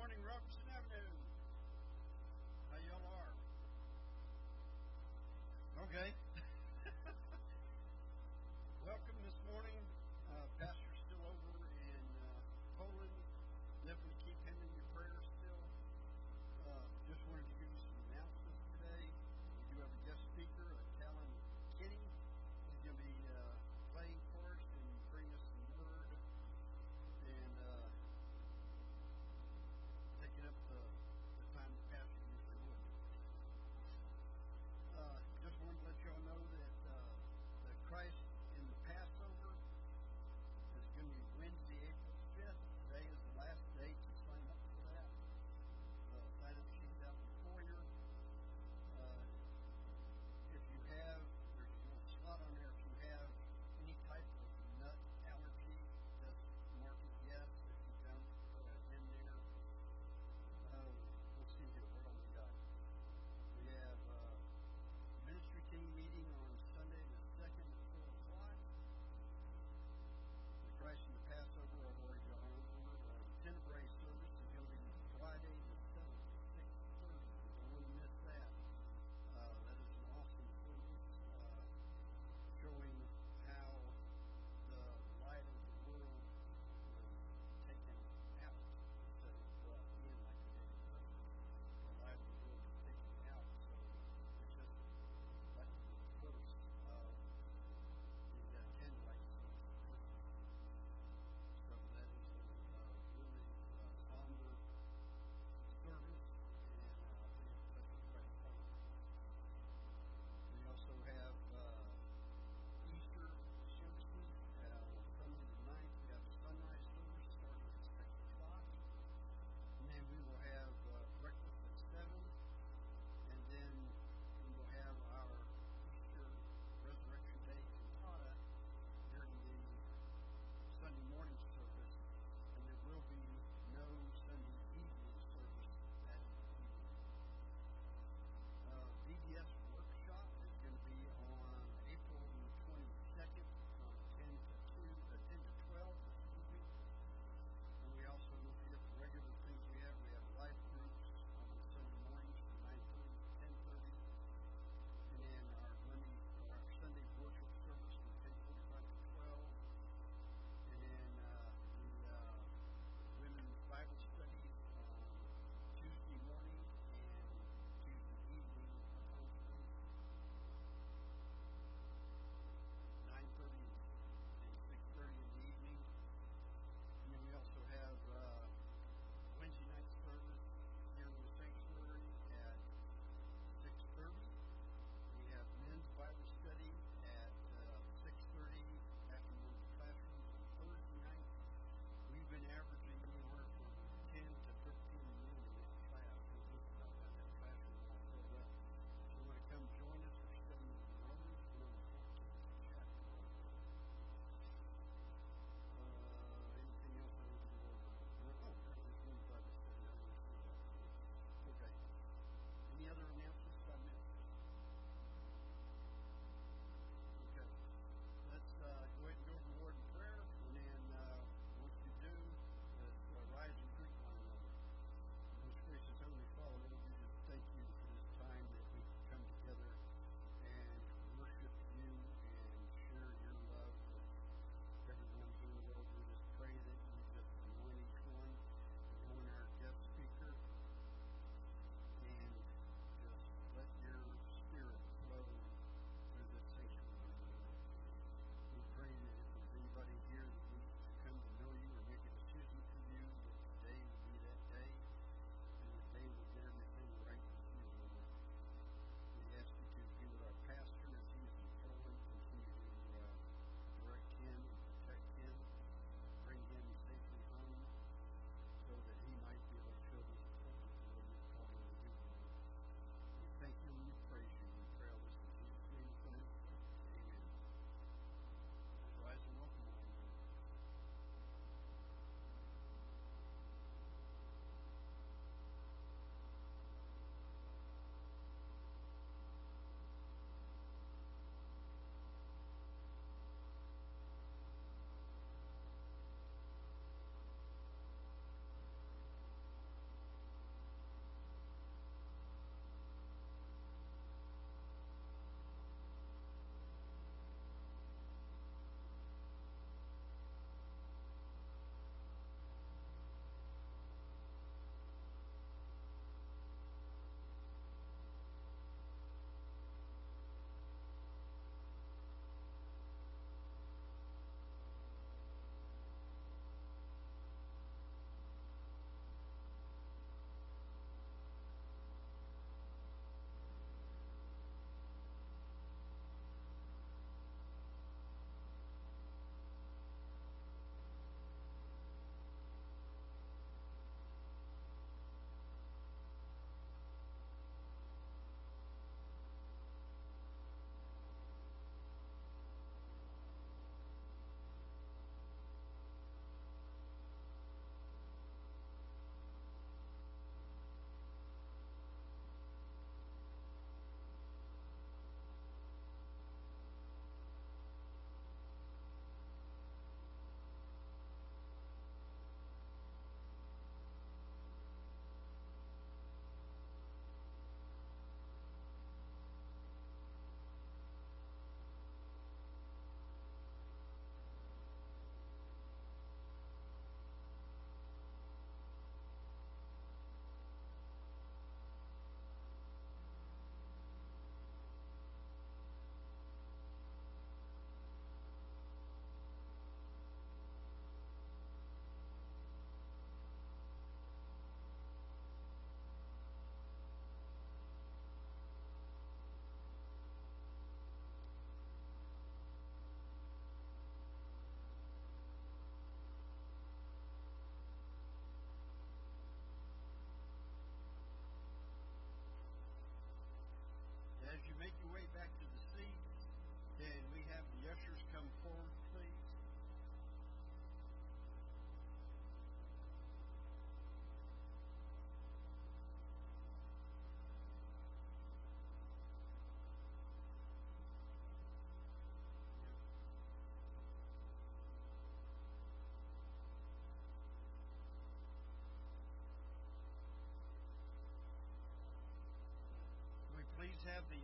morning,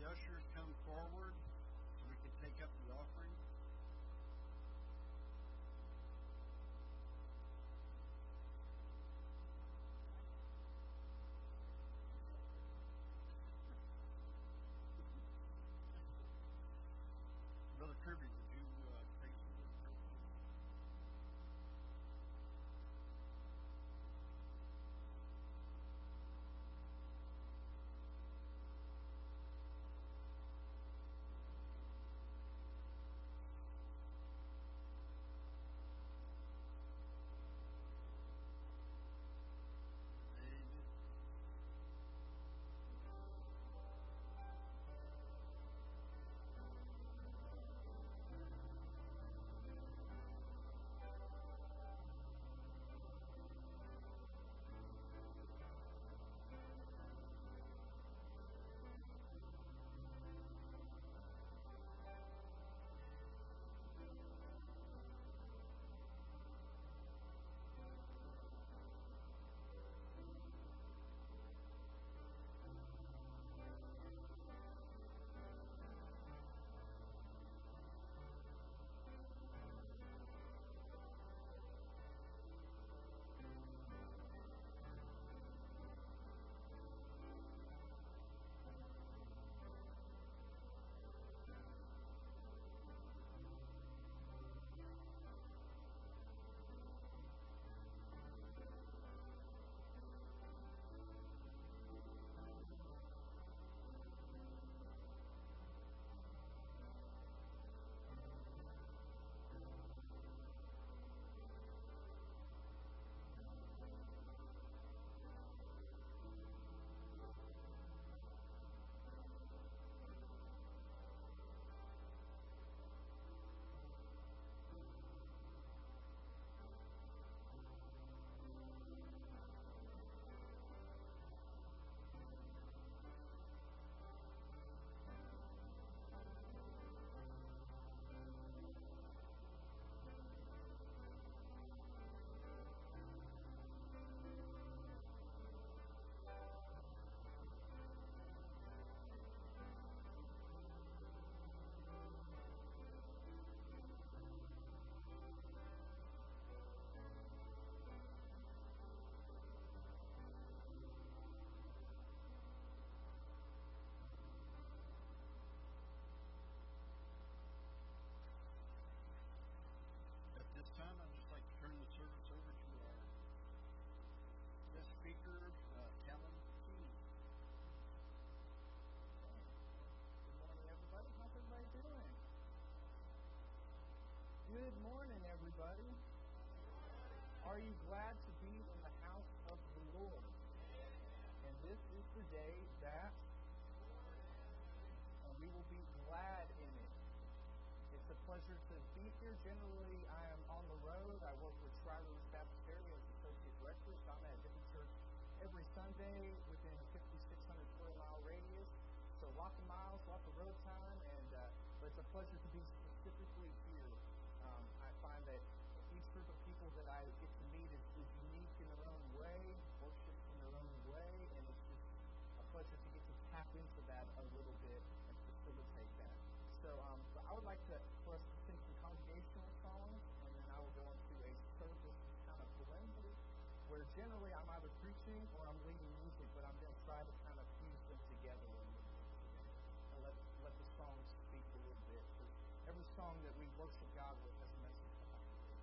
ushers come forward and we can take up the offering. Are you glad to be in the house of the Lord? And this is the day that uh, we will be glad in it. It's a pleasure to be here. Generally, I am on the road. I work with Tri-Rivers as associate director, so I'm at a different church every Sunday within 5,600 square mile radius. So lots of miles, lots of road time, and uh, but it's a pleasure to be specifically So, um, so I would like to to sing some congregational songs, and then I will go into a service kind of blended, where generally I'm either preaching or I'm leading music, but I'm going to try to kind of fuse them together a little bit and let let the songs speak a little bit. every song that we worship God with has a message behind it.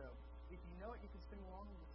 So, if you know it, you can sing along with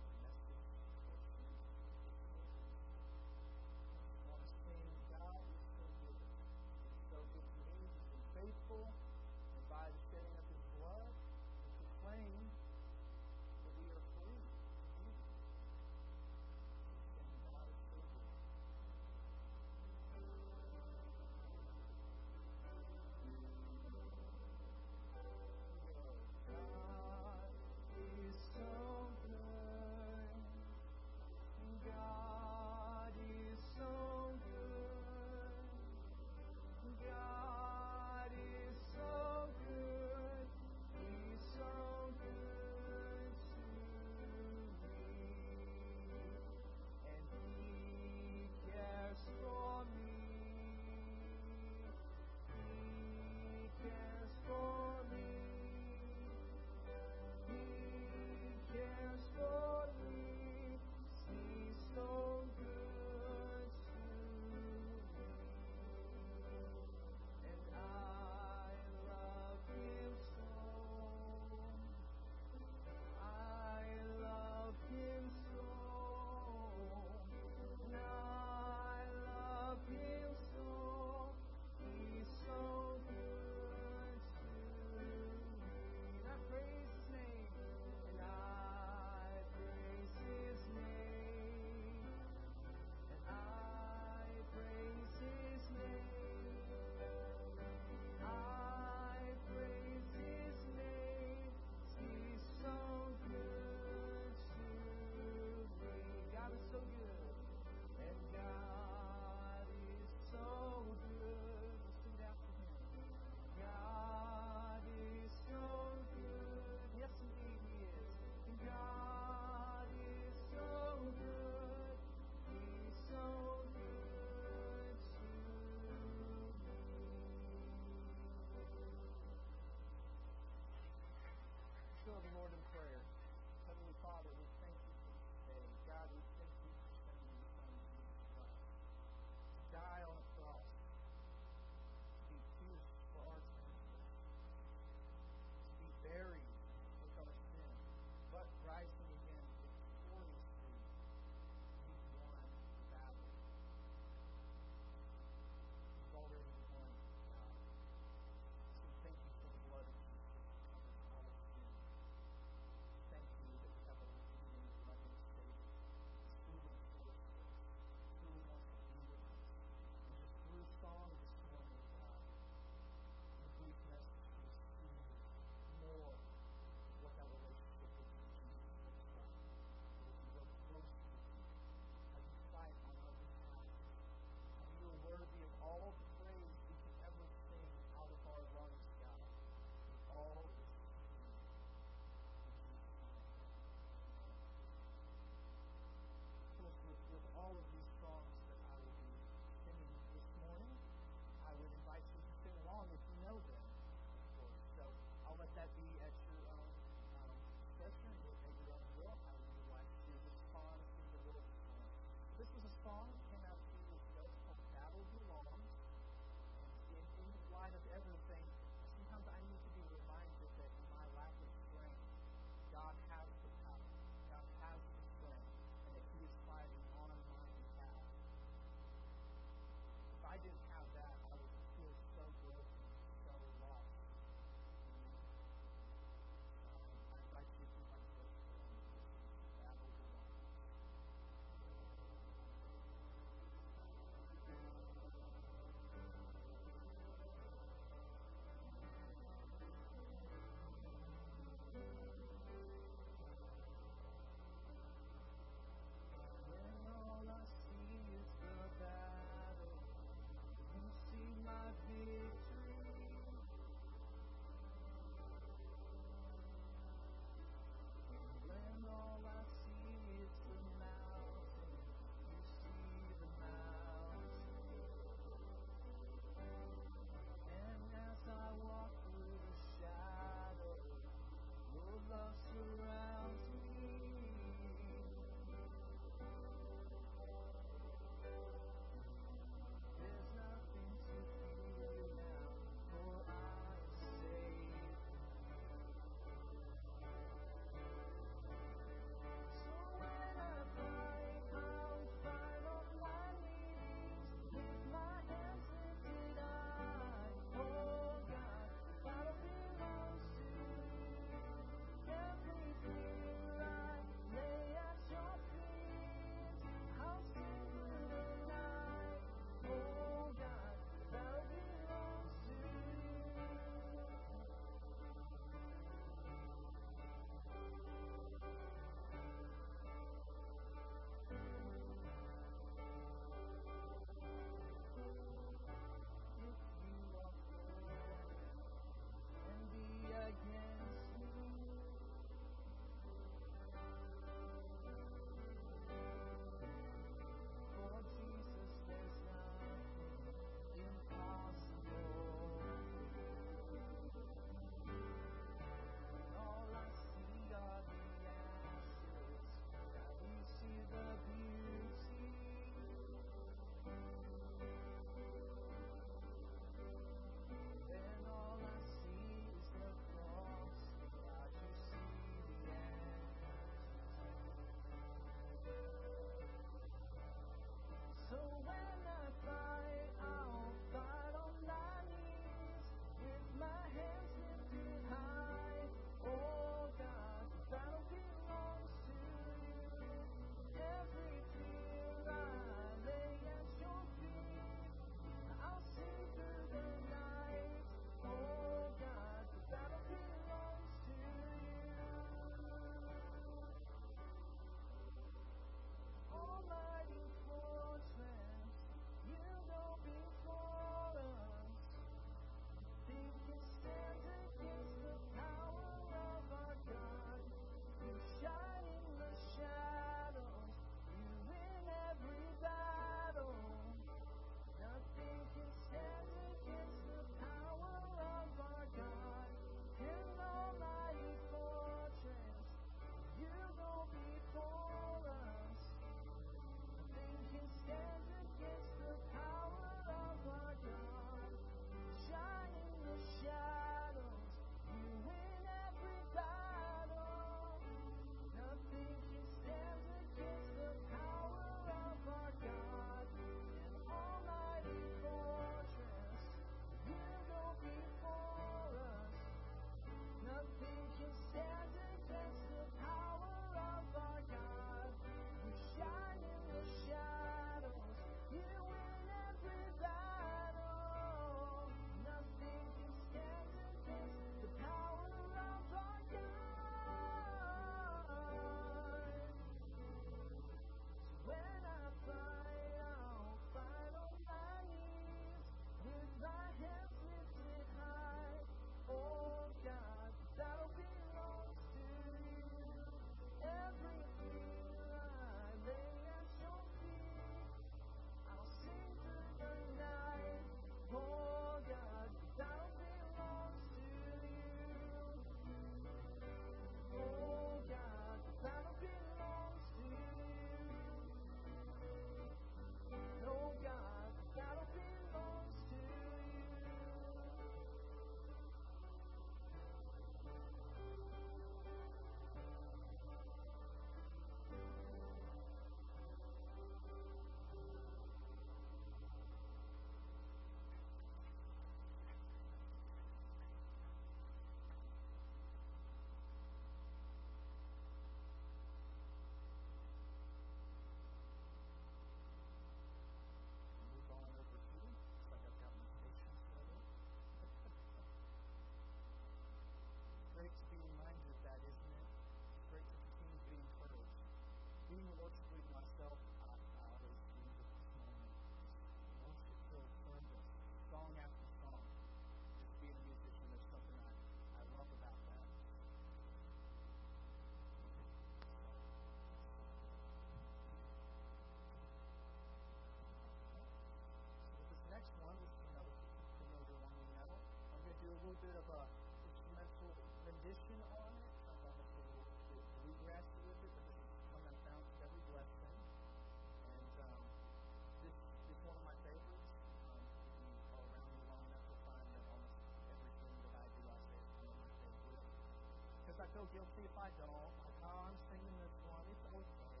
feel guilty if I don't. Like, oh, I'm singing this one. It's okay.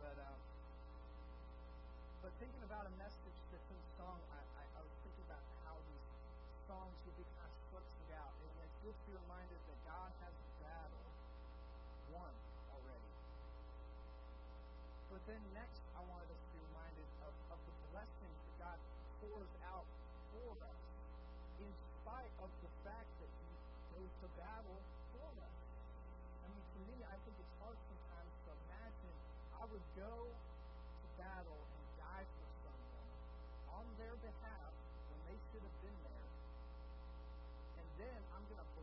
But, um, but thinking about a message that's in song, I, I, I was thinking about how these songs would be kind of structured out. And it's good to be reminded that God has the battle won already. But then next, I wanted us to be reminded of, of the blessings that God pours out for us in spite of the fact that He goes to battle go to battle and die for someone on their behalf when they should have been there, and then I'm going to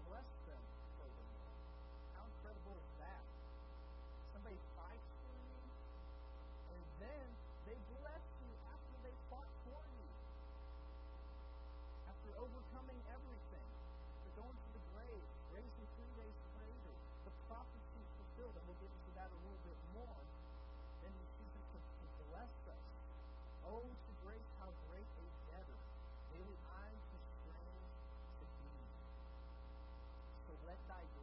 lest I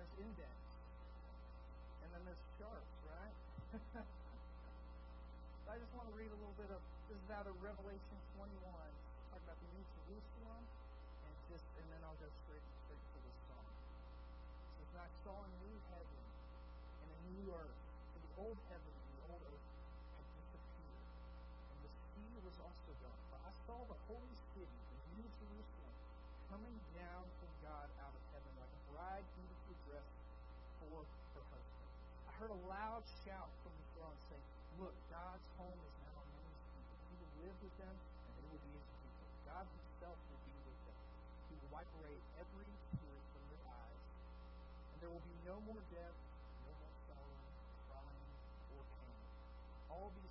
there's. And then there's Sharps, right? I just want to read a little bit of this is out of Revelation 21. Talk about the New Jerusalem, and just and then I'll go straight straight to the song. It says, I saw a new heaven and a new earth. For the old heaven and the old earth had disappeared, and the sea was also gone. For I saw the holy city, the New Jerusalem, coming down from God out of heaven like a bride beautifully dressed for her husband. I heard a loud shout from the throne saying, Look, God's home is now among his people. He will live with them, and they will be his people. God himself will be with them. He will wipe away every tear from their eyes, and there will be no more death, no more sorrow, crying, or pain. All these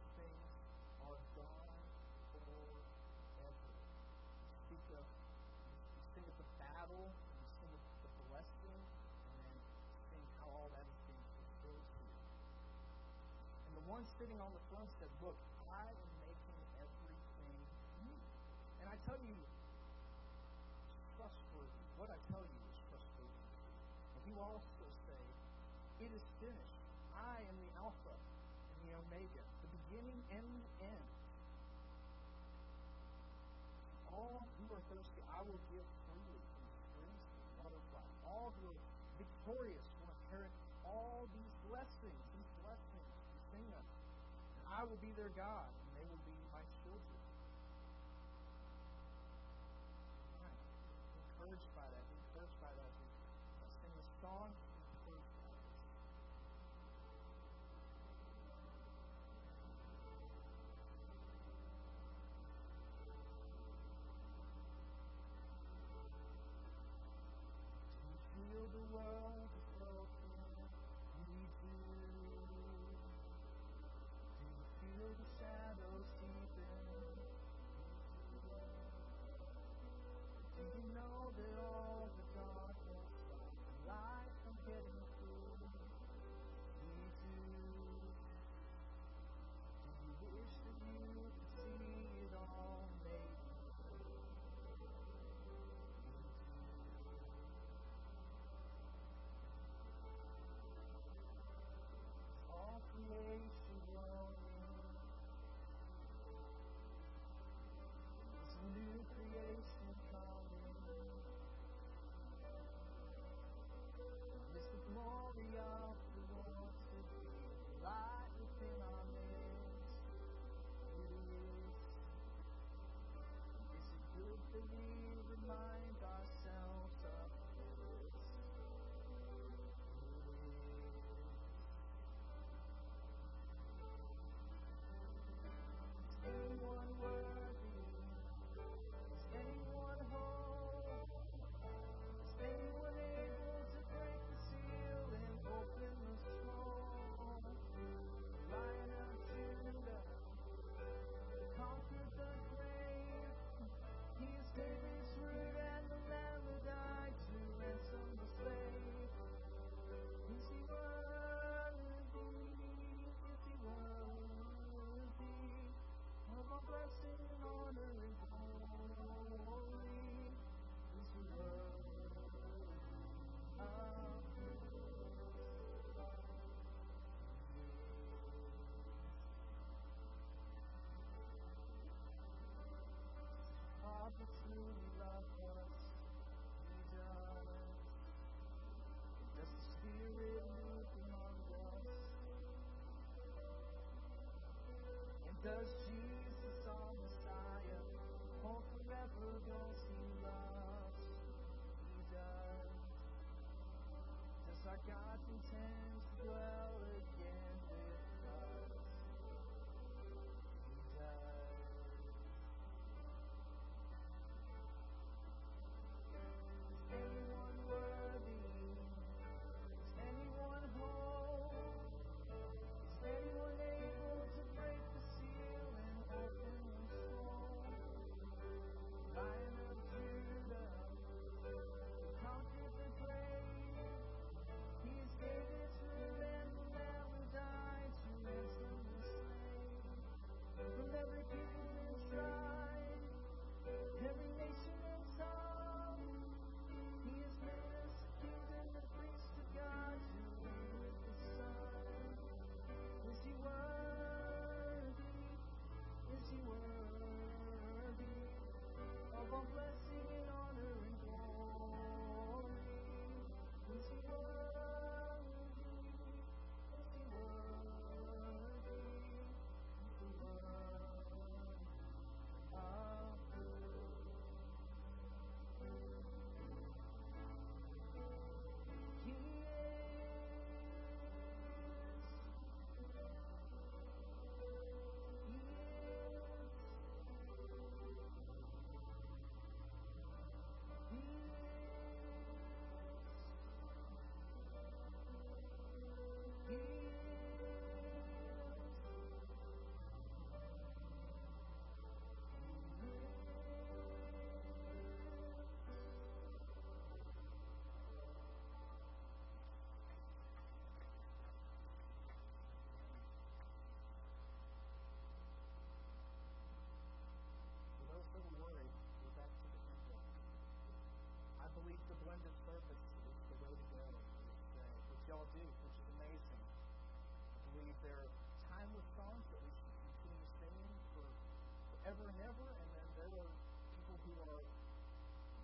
one sitting on the throne said, Look, I am making everything new. And I tell you, trustworthy. What I tell you is trustworthy. And will also say, It is finished. I am the Alpha and the Omega, the beginning and the end. All who are thirsty, I will give freely from the springs of water. All who are victorious will inherit I will be their God, and they will be my children. Encouraged by that, encouraged by that. We sing this song, the world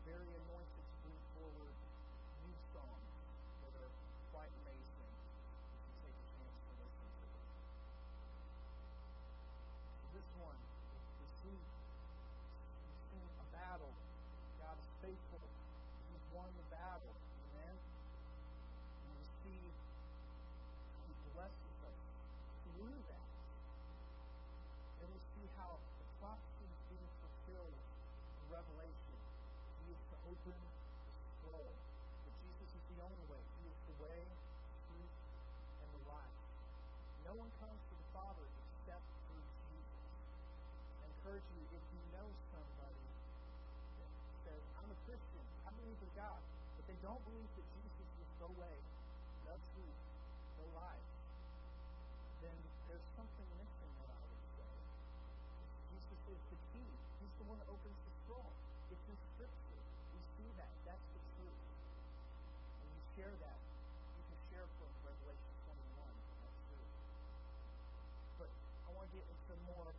very anointed. no way, no truth, no life, then there's something missing that I would say. Jesus is the key. He's the one that opens the scroll. It's in Scripture. We see that. That's the truth. When you share that, you can share from Revelation 21. That's true. But I want to get into more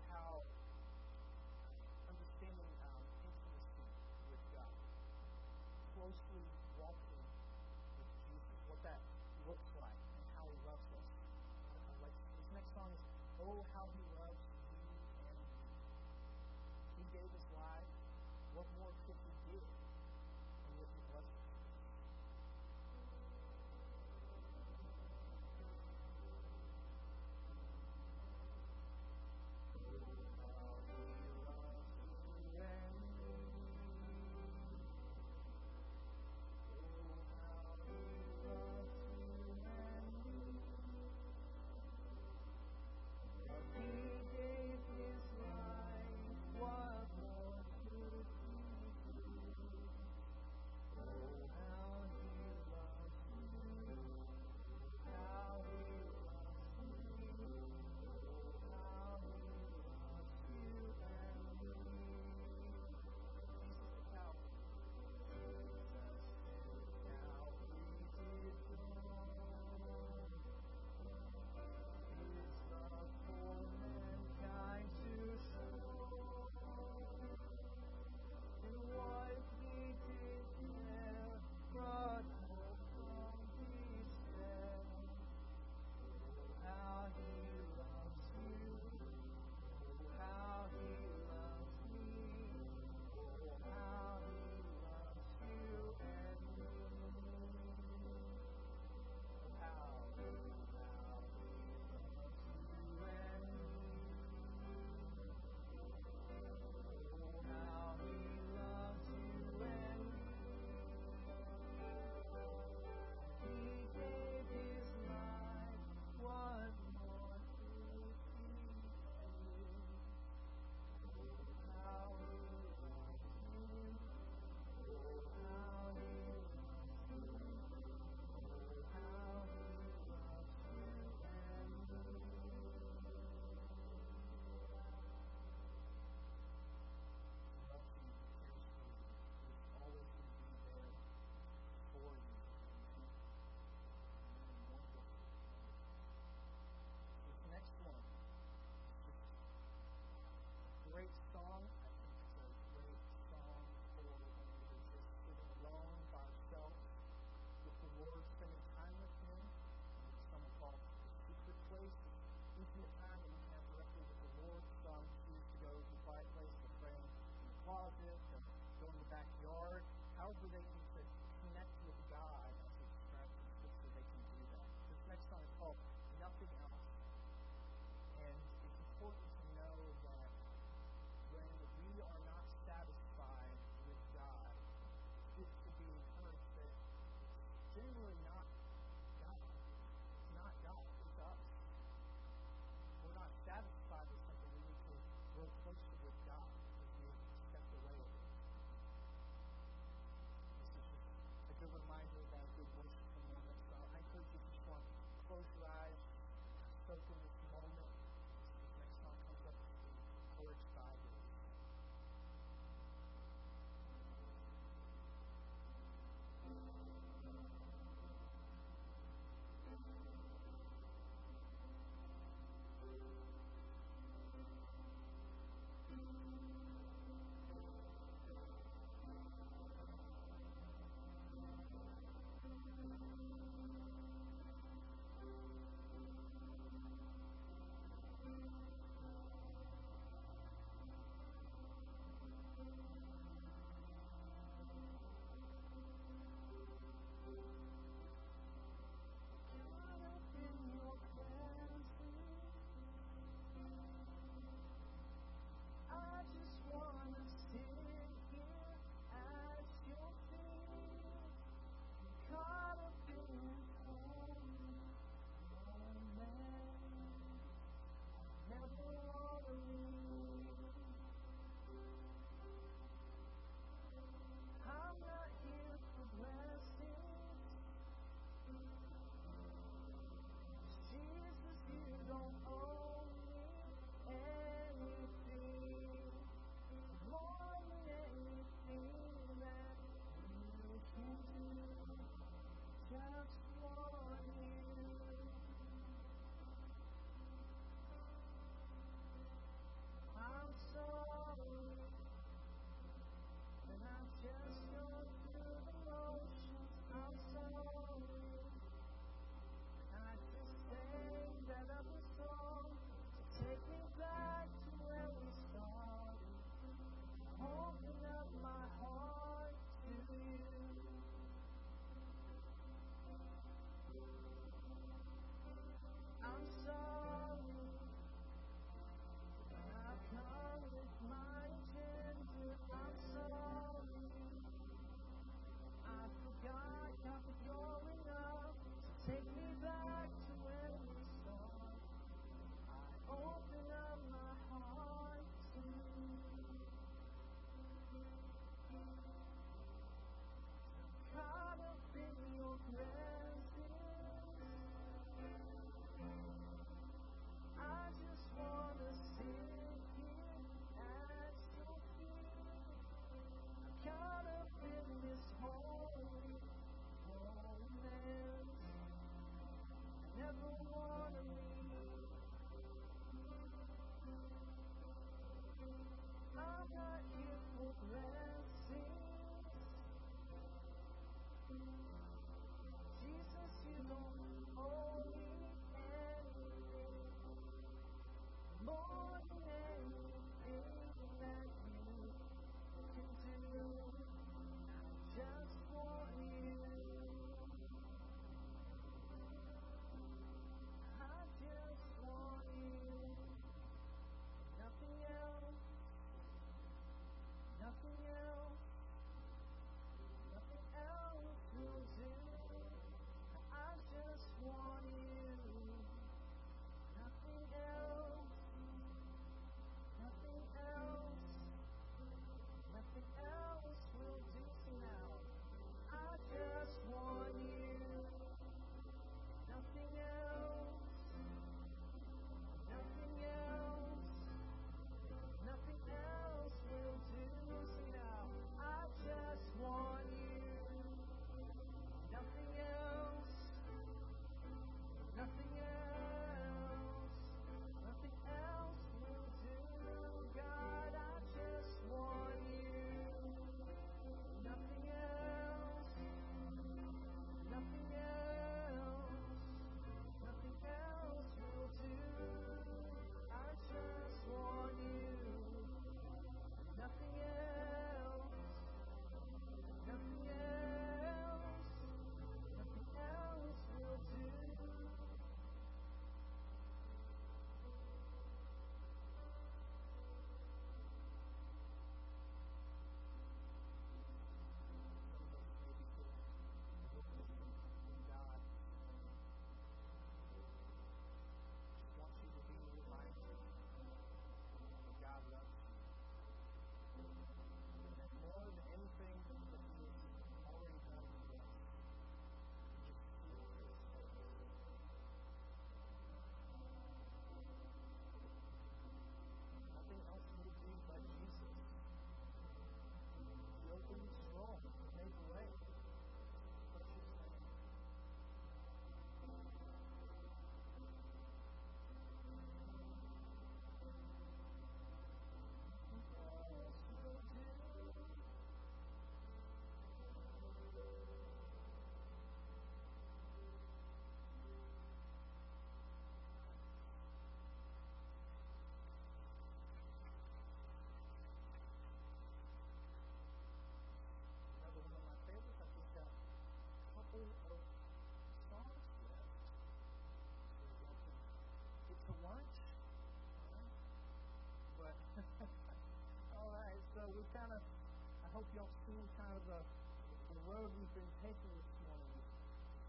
know, we kind of, I hope y'all see kind of the, the road we've been taking this morning. We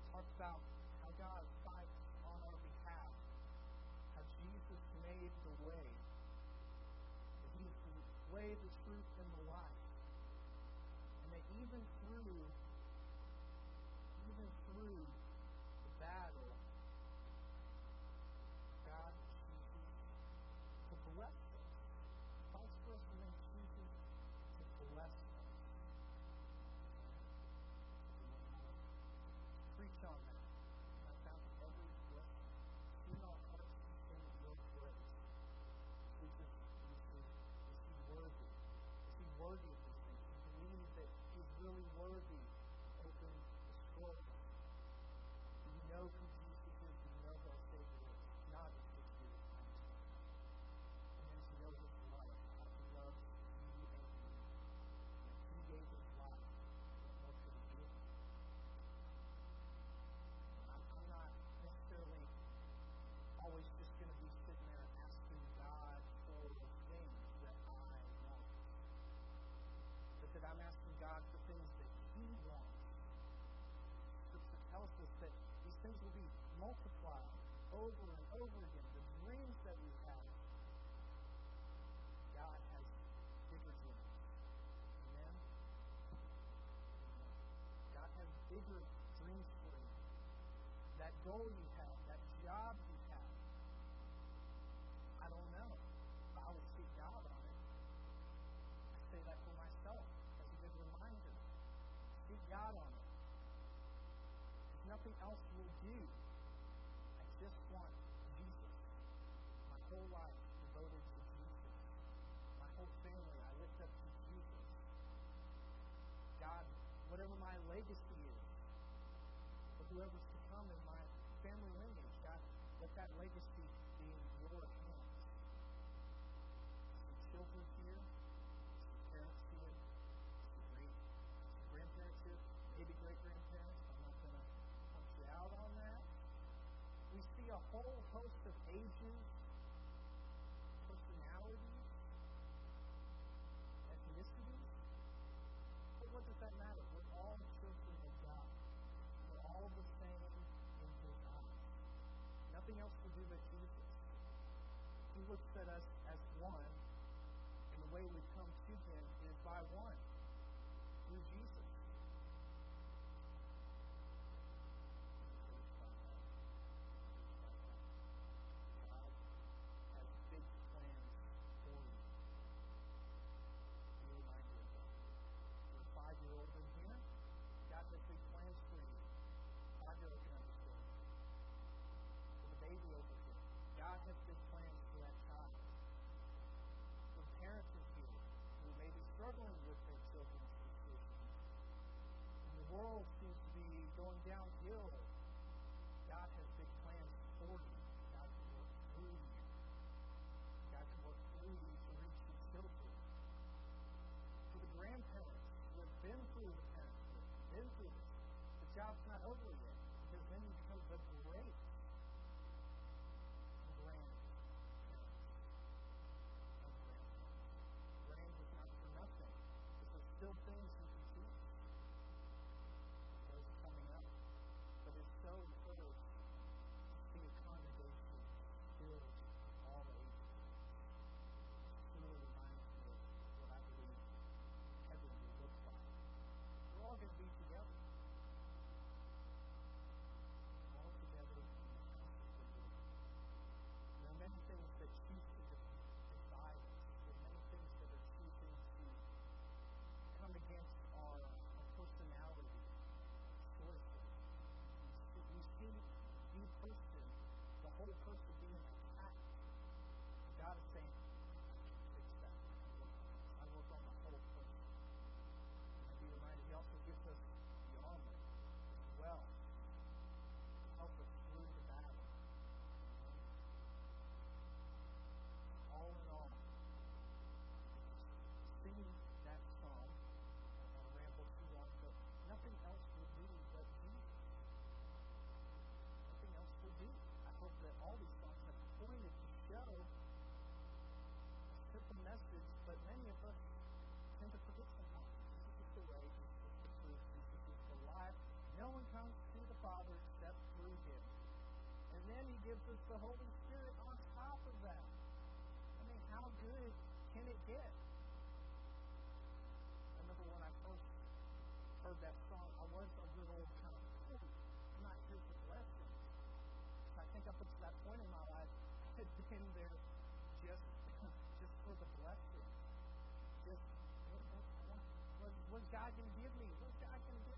talked about how God fights on our behalf, how Jesus made the way. That He's the way, the truth, and the life. And that even through, even through multiply over and over again the dreams that we have. God has bigger dreams. Amen? God has bigger dreams for you. That goal you whole life devoted to Jesus. My whole family I lift up to Jesus. God, whatever my legacy is, or whoever's to come in my family lineage, God, let that legacy be in your hands. Some children here, some parents here, some, great, some grandparents here, maybe great grandparents. I'm not going to punch you out on that. We see a whole host of ages the Holy Spirit on top of that. I mean, how good can it get? I remember when I first heard that song, I was a little kind of cool. I'm not here for blessings. I think up until that point in my life, I had been there just, just for the blessing. Just what, what, what, what God can give me, what God can do.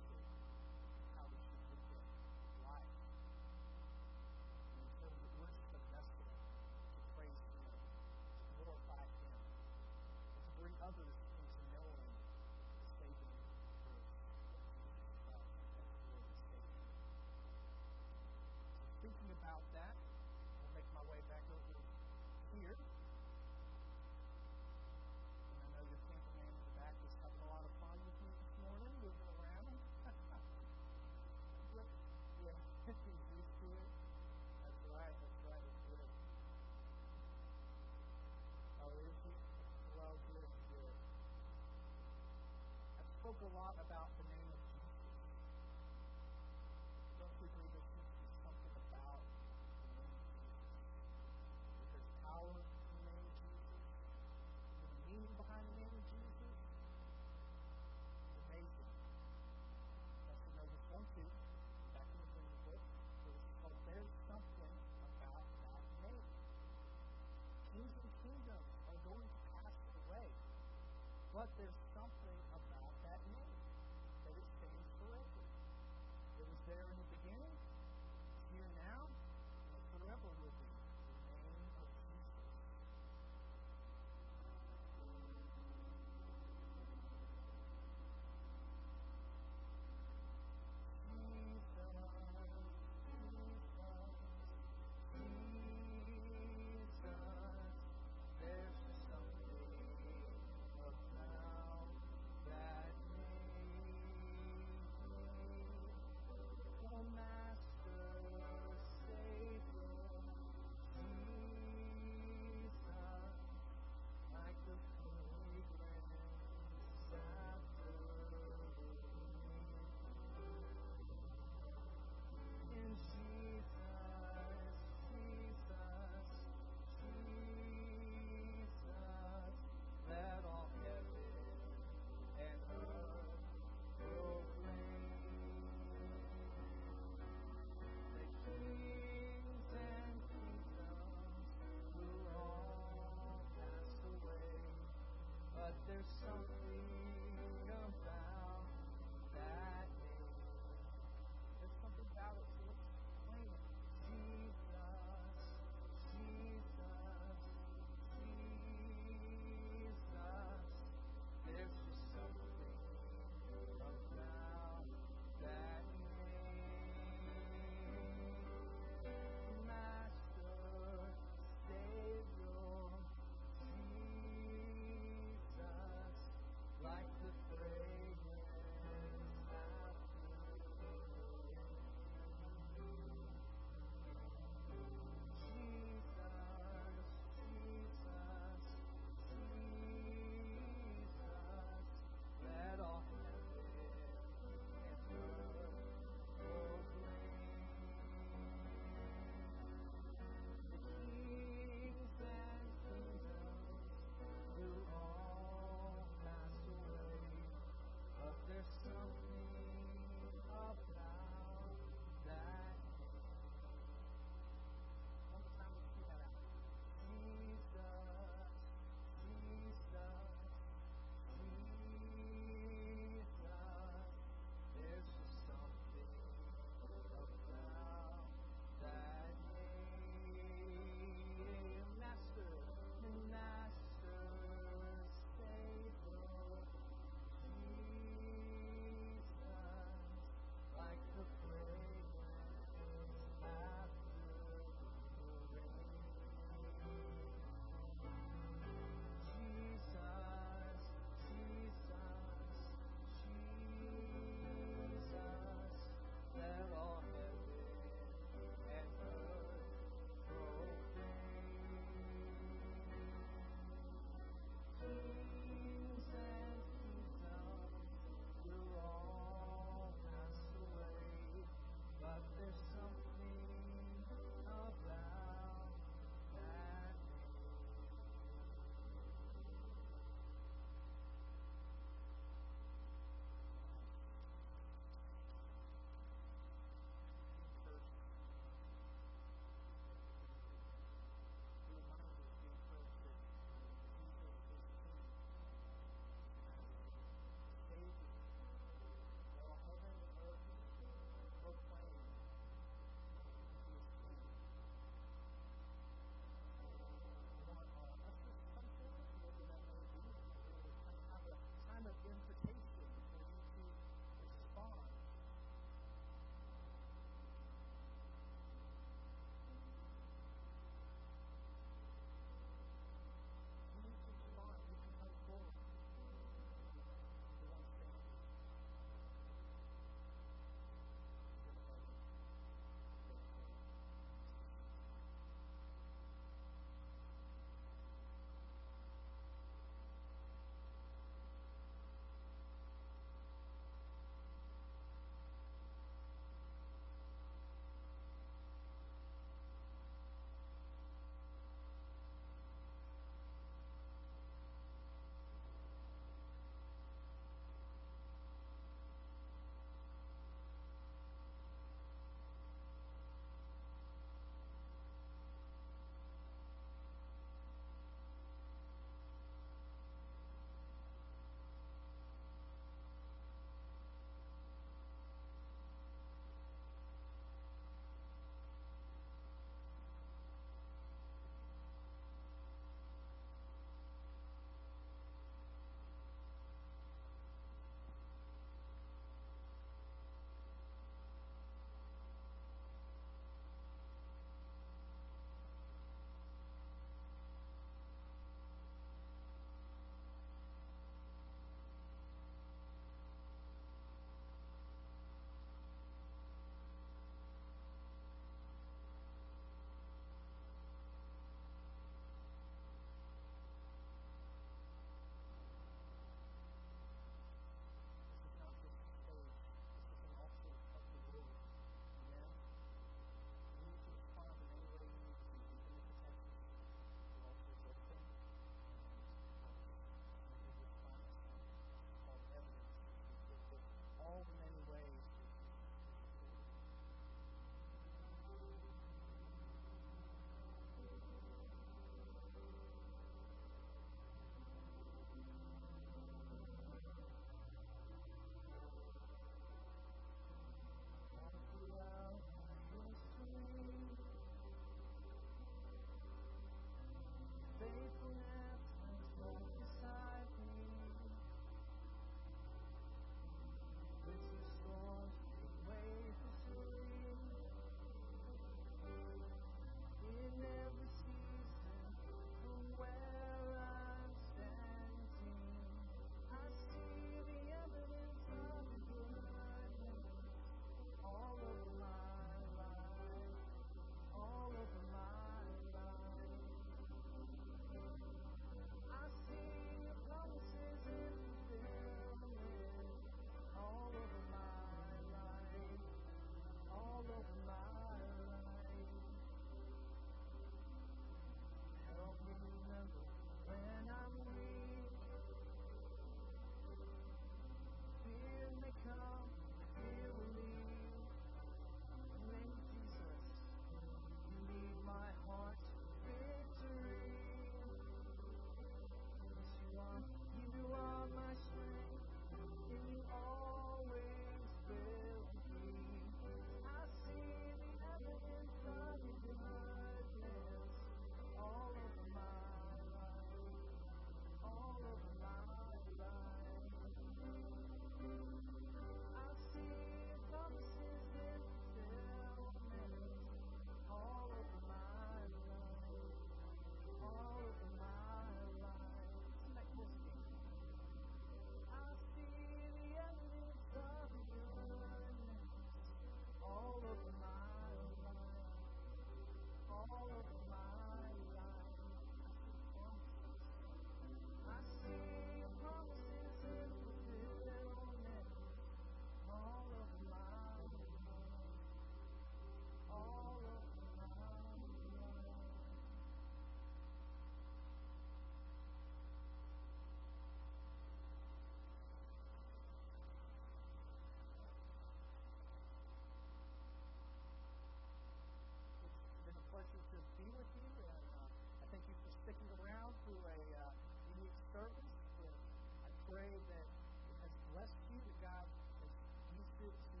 Pray that it has blessed you, that God has used it to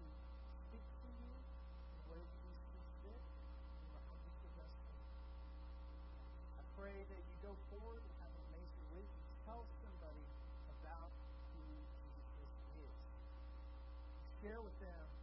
speak to you in the way that He sees fit. You know, I'm just a vessel. I pray that you go forward and have amazing week tell somebody about who Jesus is. Share with them